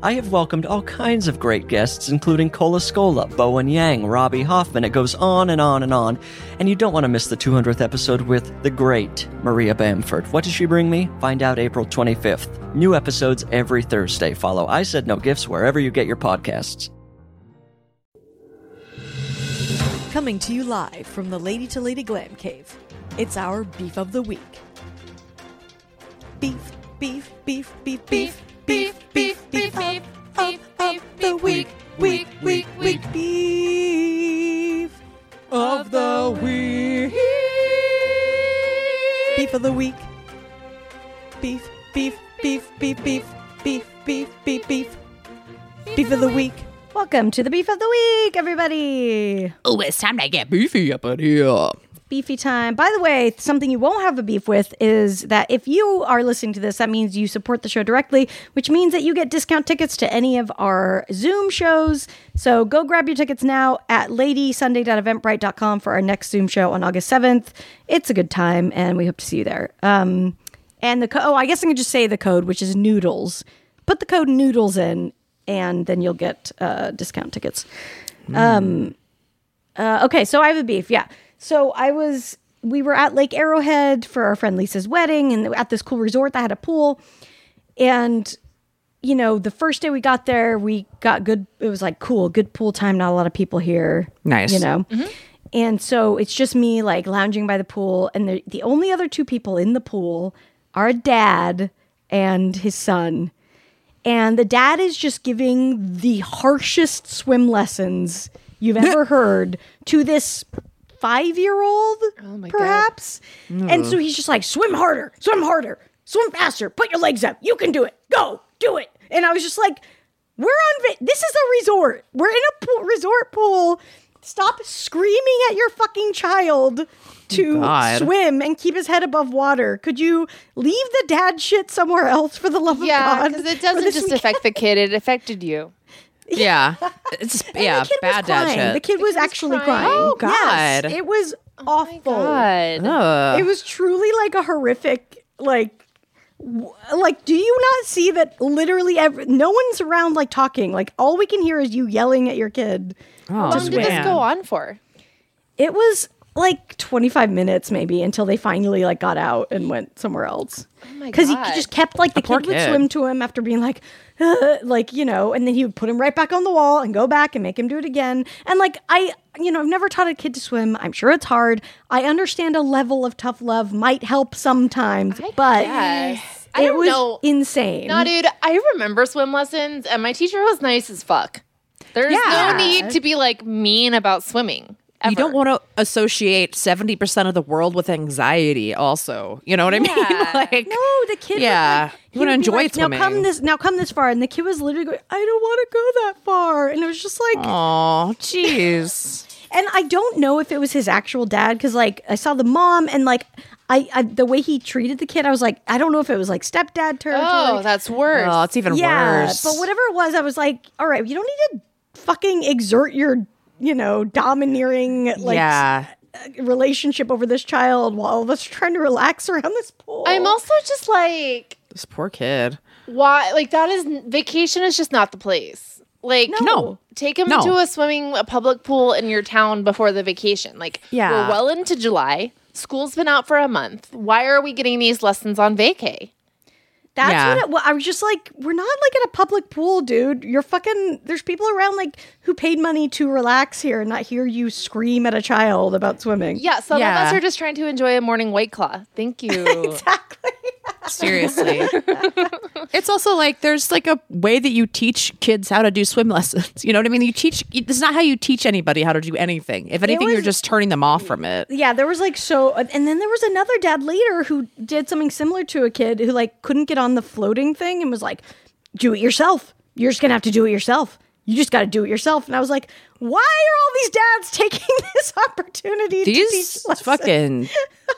I have welcomed all kinds of great guests, including Cola Scola, Bowen Yang, Robbie Hoffman. It goes on and on and on. And you don't want to miss the 200th episode with the great Maria Bamford. What does she bring me? Find out April 25th. New episodes every Thursday. Follow I Said No Gifts wherever you get your podcasts. Coming to you live from the Lady to Lady Glam Cave. It's our Beef of the Week. Beef, beef, beef, beef, beef, beef, beef, beef, beef, of, of the week, week, week, week, beef of the week. Beef of the week. Beef, beef, beef, beef, beef, beef, beef, beef, beef. Beef of the week. Welcome to the Beef of the Week, everybody. Oh, it's time to get beefy up in here. Beefy time. By the way, something you won't have a beef with is that if you are listening to this, that means you support the show directly, which means that you get discount tickets to any of our Zoom shows. So go grab your tickets now at ladysunday.eventbrite.com for our next Zoom show on August 7th. It's a good time, and we hope to see you there. Um, and the co- oh, I guess I can just say the code, which is noodles. Put the code noodles in, and then you'll get uh, discount tickets. Um, uh, okay, so I have a beef. Yeah. So I was, we were at Lake Arrowhead for our friend Lisa's wedding and at this cool resort that had a pool. And, you know, the first day we got there, we got good, it was like cool, good pool time, not a lot of people here. Nice. You know? Mm-hmm. And so it's just me like lounging by the pool. And the, the only other two people in the pool are a dad and his son. And the dad is just giving the harshest swim lessons you've ever heard to this five year old, perhaps. And so he's just like, swim harder, swim harder, swim faster, put your legs up. You can do it. Go, do it. And I was just like, we're on, this is a resort. We're in a pool, resort pool. Stop screaming at your fucking child to God. swim and keep his head above water. Could you leave the dad shit somewhere else for the love Yeah, of God? because it doesn't just weekend? affect the kid; it affected you. Yeah. It's yeah, bad dad shit. The kid was kid was actually crying? crying. Oh, Yes, God. it was oh awful. God, Ugh. It was truly like a horrific, like, w- like. Do you not see that? Literally, every, no one's around like talking. Like all we can hear is you yelling at your kid. Oh. how long did this go on for? It was like 25 minutes maybe until they finally like got out and went somewhere else. Oh my Because he just kept like the poor kid would swim to him after being like, "Uh," like you know, and then he would put him right back on the wall and go back and make him do it again. And like I, you know, I've never taught a kid to swim. I'm sure it's hard. I understand a level of tough love might help sometimes, but guess. I it don't was know. insane. No, dude, I remember swim lessons, and my teacher was nice as fuck. There's Yeah. no need to be like mean about swimming. You don't want to associate 70% of the world with anxiety also. You know what I mean? Like No, the kid. Yeah. like, You would be enjoy like, Now come swimming." this. Now come this far, and the kid was literally going, "I don't want to go that far," and it was just like, Oh, jeez. and I don't know if it was his actual dad because like I saw the mom and like I, I the way he treated the kid, I was like, I don't know if it was like stepdad territory. Oh, that's worse. oh, it's even yeah, worse. but whatever it was, I was like, all right, you don't need to fucking exert your you know domineering like yeah. Uh, relationship over this child while all of us are trying to relax around this pool. I'm also just like, This poor kid. why? Like that is vacation is just not the place. Like No. take him No. to a swimming a public pool in your town before the vacation. Like Yeah. we're well into July. School's been out for a month. Why are we getting these lessons on vacay? That's Yeah. what it, well, I was just like, we're not like in a public pool, dude. You're fucking. There's people around like who paid money to relax here and not hear you scream at a child about swimming. Yeah, some of us are just trying to enjoy a morning white claw. Thank you. exactly. Seriously. it's also like there's like a way that you teach kids how to do swim lessons. You know what I mean? You teach, it's not how you teach anybody how to do anything. If anything, you're just turning them off from it. Yeah, there was like so, and then there was another dad later who did something similar to a kid who like couldn't get on the floating thing and was like, "Do it yourself. You're just gonna have to do it yourself." You just got to do it yourself. And I was like, why are all these dads taking this opportunity These fucking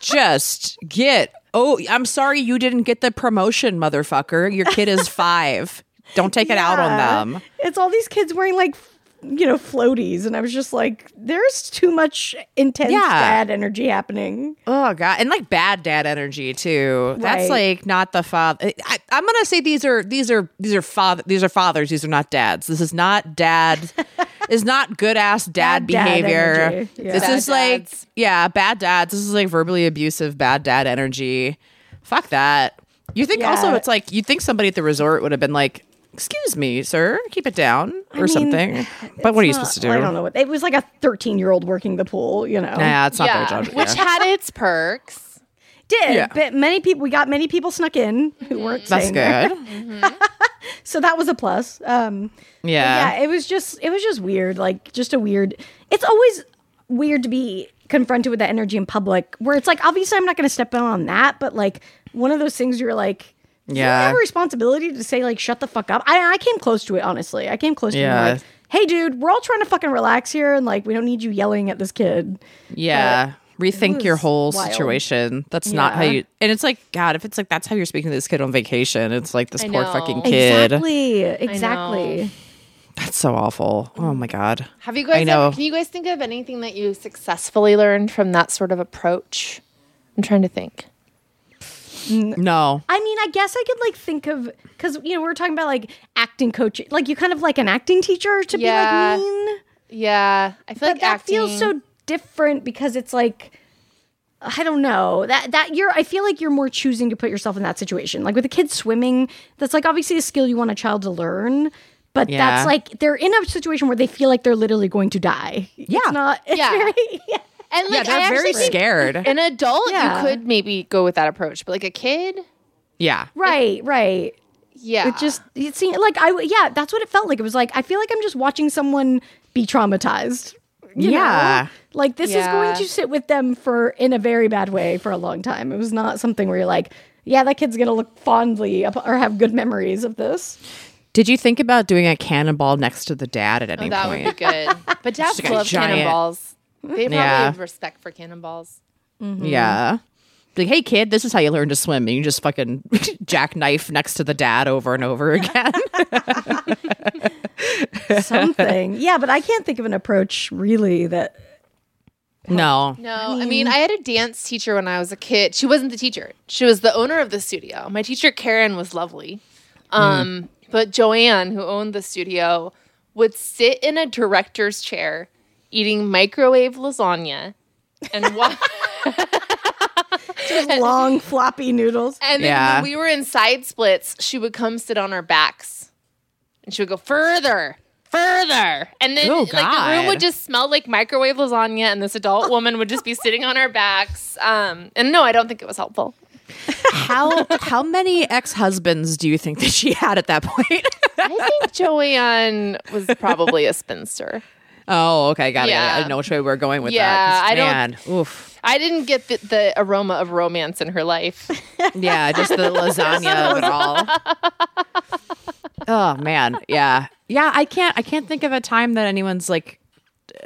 just get. Oh, I'm sorry you didn't get the promotion, motherfucker. Your kid is five. Don't take it out on them. It's all these kids wearing like, you know, floaties. And I was just like, there's too much intense Yeah. dad energy happening. Oh god, and like bad dad energy too. That's like not the father. I, I'm gonna say these are these are these are father these are fathers. These are not dads. This is not dad. is not good ass dad, dad behavior. Yeah. This Bad is like dads. yeah, bad dads. This is like verbally abusive bad dad energy. Fuck that. You think also it's like you think somebody at the resort would have been like, "Excuse me, sir, keep it down" or mean, something. But what are you not- supposed to do? I don't know what it was like a 13 year old working the pool, you know. Nah, it's not yeah, their job. which yeah. had its perks. Did Yeah. but many people we got many people snuck in who weren't That's staying there. good. so that was a plus. Um, Yeah. yeah, it was just it was just weird, like just a weird. It's always weird to be confronted with that energy in public, where it's like obviously I'm not going to step in on that, but like one of those things you're like. Yeah, Yeah. have a responsibility to say like shut the fuck up. I, I came close to it honestly. I came close to Yeah. being like, hey dude, we're all trying to fucking relax here, and like we don't need you yelling at this kid. Yeah. Rethink your whole wild. situation. That's not how you. And it's like, God, if it's like that's how you're speaking to this kid on vacation, it's like this I poor know. fucking kid. Exactly, exactly. That's so awful. Oh my God. Have you guys? I guys? know. Ever, can you guys think of anything that you successfully learned from that sort of approach? I'm trying to think. No. I mean, I guess I could like think of because you know we are talking about like acting coach, like you kind of like an acting teacher to Yeah. be like mean, Yeah, I feel but like that acting feels so different because it's like I don't know that that you're. I feel like you're more choosing to put yourself in that situation. Like with a kid swimming, that's like obviously a skill you want a child to learn. But Yeah. that's like they're in a situation where they feel like they're literally going to die. Yeah. it's not. It's Yeah. very, yeah. And Yeah, like they're I very scared. An adult, Yeah. you could maybe go with that approach, but like a kid, Yeah. Right, right. yeah, It just it seemed like I yeah, that's what it felt like. It was like I feel like I'm just watching someone be traumatized. you Yeah. know? Like this is going to sit with them for in a very bad way for a long time. It was not something where you're like, yeah, that kid's gonna look fondly up, or have good memories of this. Did you think about doing a cannonball next to the dad at any Oh, that point? would be good. But dads like a love giant- cannonballs. They probably Yeah. have respect for cannonballs. Yeah. Like, hey kid, this is how you learn to swim. And you just fucking jackknife next to the dad over and over again. Something. yeah, but I can't think of an approach really that no. No, I mean, I had a dance teacher when I was a kid. She wasn't the teacher. She was the owner of the studio. My teacher Karen was lovely. Um, but Joanne, who owned the studio, would sit in a director's chair eating microwave lasagna and wa- just long floppy noodles. and then Yeah. when we were in side splits, she would come sit on our backs. And she would go further, further. And then Oh, like the room would just smell like microwave lasagna and this adult woman would just be sitting on our backs. Um, and no, I don't think it was helpful. How how many ex husbands do you think that she had at that point? I think Joanne was probably a spinster. Oh, okay, got it. I didn't know which way we were going with that. Yeah, that. 'cause, I don't- oof. I didn't get the, the aroma of romance in her life. Yeah, just the lasagna of it all. Oh man, yeah, yeah. I can't. I can't think of a time that anyone's like,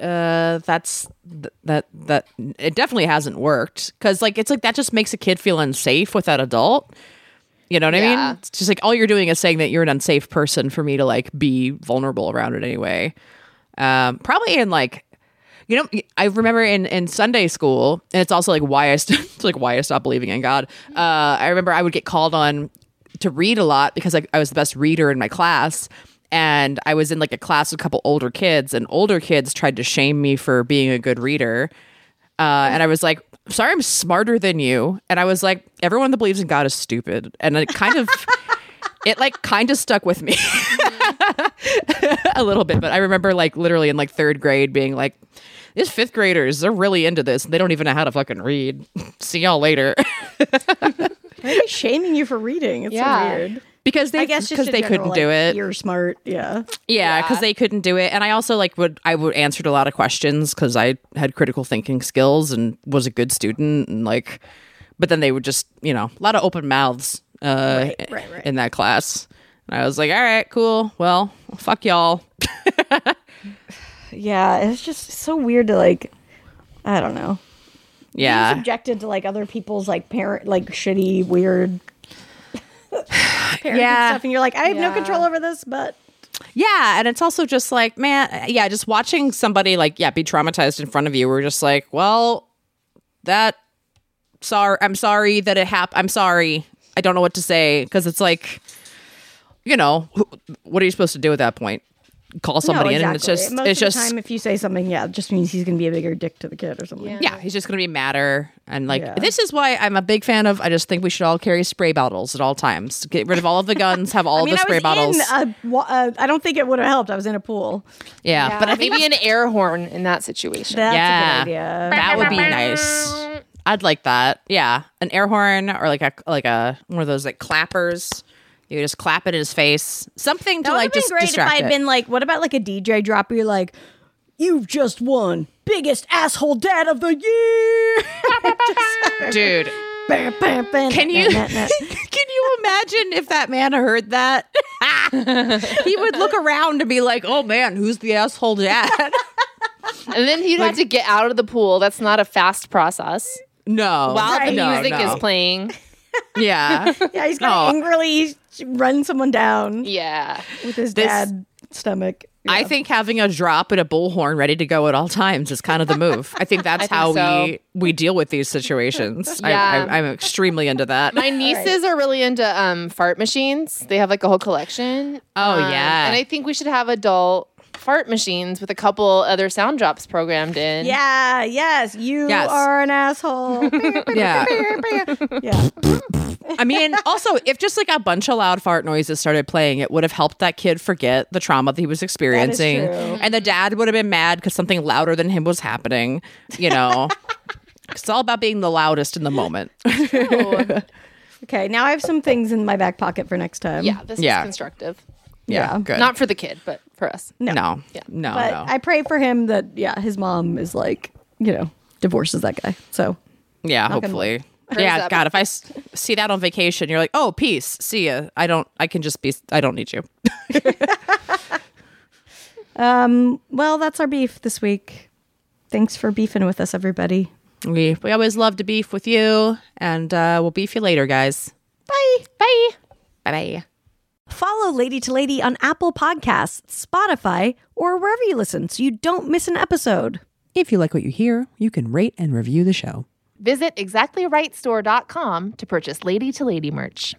uh, that's th- that that it definitely hasn't worked because like it's like that just makes a kid feel unsafe with that adult. You know what I Yeah. mean? It's just like all you're doing is saying that you're an unsafe person for me to like be vulnerable around it anyway. Um, probably in like you know, I remember in, in Sunday school, and it's also like why I st- it's like why I stopped believing in God. Uh, I remember I would get called on to read a lot because I, I was the best reader in my class, and I was in like a class with a couple older kids, and older kids tried to shame me for being a good reader. Uh, and I was like, sorry, I'm smarter than you. And I was like, everyone that believes in God is stupid. And it kind of, it like kind of stuck with me a little bit. But I remember like literally in like third grade being like, these fifth graders, they're really into this. They don't even know how to fucking read. See y'all later. Maybe shaming you for reading. It's Yeah. so weird. because they, I guess just because they general, couldn't do it. You're smart. Yeah. Yeah, because Yeah. they couldn't do it, and I also like would I would answered a lot of questions because I had critical thinking skills and was a good student, and like, but then they would just you know a lot of open mouths uh, right, right. in that class. And I was like, all right, cool. Well, fuck y'all. yeah, it's just so weird to like. I don't know. Being Yeah. subjected to like other people's like parent like shitty weird. Yeah. stuff, and you're like, I have no control over this, but Yeah, and it's also just like, man, yeah, just watching somebody like, yeah, be traumatized in front of you. We're just like, well, that sorry, I'm sorry that it happened. I'm sorry. I don't know what to say because it's like, you know, what are you supposed to do at that point? Call somebody no, in, and it's just, Most it's of just, the time, if you say something, yeah, it just means he's gonna be a bigger dick to the kid or something. Yeah. yeah, he's just gonna be madder. And like, Yeah. this is why I'm a big fan of. I just think we should all carry spray bottles at all times. Get rid of all of the guns. Have all I mean, the spray I was bottles. in a, uh, I don't think it would have helped. I was in a pool. yeah, but I think maybe an air horn in that situation. That's Yeah. a good idea. That would be nice. I'd like that. Yeah, an air horn or like a like a one of those like clappers. You just clap it in his face. Something to That would like have been just great if I had it. been like, what about like a DJ drop? Where you're like, you've just won biggest asshole dad of the year. Dude, Bam, bam, bam, can you nah, nah. can you imagine if that man heard that? he would look around and be like, "Oh man, who's the asshole dad?" And then he'd have to get out of the pool. That's not a fast process. no, While the no, music no. is playing. Yeah, Yeah, he's gonna No. angrily run someone down Yeah. with his This- dad stomach. I think having a drop and a bullhorn ready to go at all times is kind of the move. I think that's think how so. we we deal with these situations. Yeah. I, I, I'm extremely into that. My nieces are really into um, fart machines. They have like a whole collection. Oh, Um, yeah. And I think we should have adult fart machines with a couple other sound drops programmed in. Yeah, yes, you Yes. are an asshole. yeah. yeah. I mean, also, if just like a bunch of loud fart noises started playing, it would have helped that kid forget the trauma that he was experiencing. true. And the dad would have been mad because something louder than him was happening, you know? it's all about being the loudest in the moment. Okay, now I have some things in my back pocket for next time. Yeah, this Yeah. is constructive. Yeah. good. Not for the kid, but for us. no, no, Yeah. no, but no. I pray for him that yeah, his mom is like you know divorces that guy. So yeah, hopefully. Yeah, up. God, if I s- see that on vacation, you're like, oh, peace, see ya. I don't, I can just be, I don't need you. um. well, that's our beef this week. Thanks for beefing with us, everybody. We, we always love to beef with you, and uh, we'll beef you later, guys. Bye. Bye. Bye bye. Follow Lady to Lady on Apple Podcasts, Spotify, or wherever you listen so you don't miss an episode. If you like what you hear, you can rate and review the show. Visit exactlyrightstore.com to purchase Lady to Lady merch.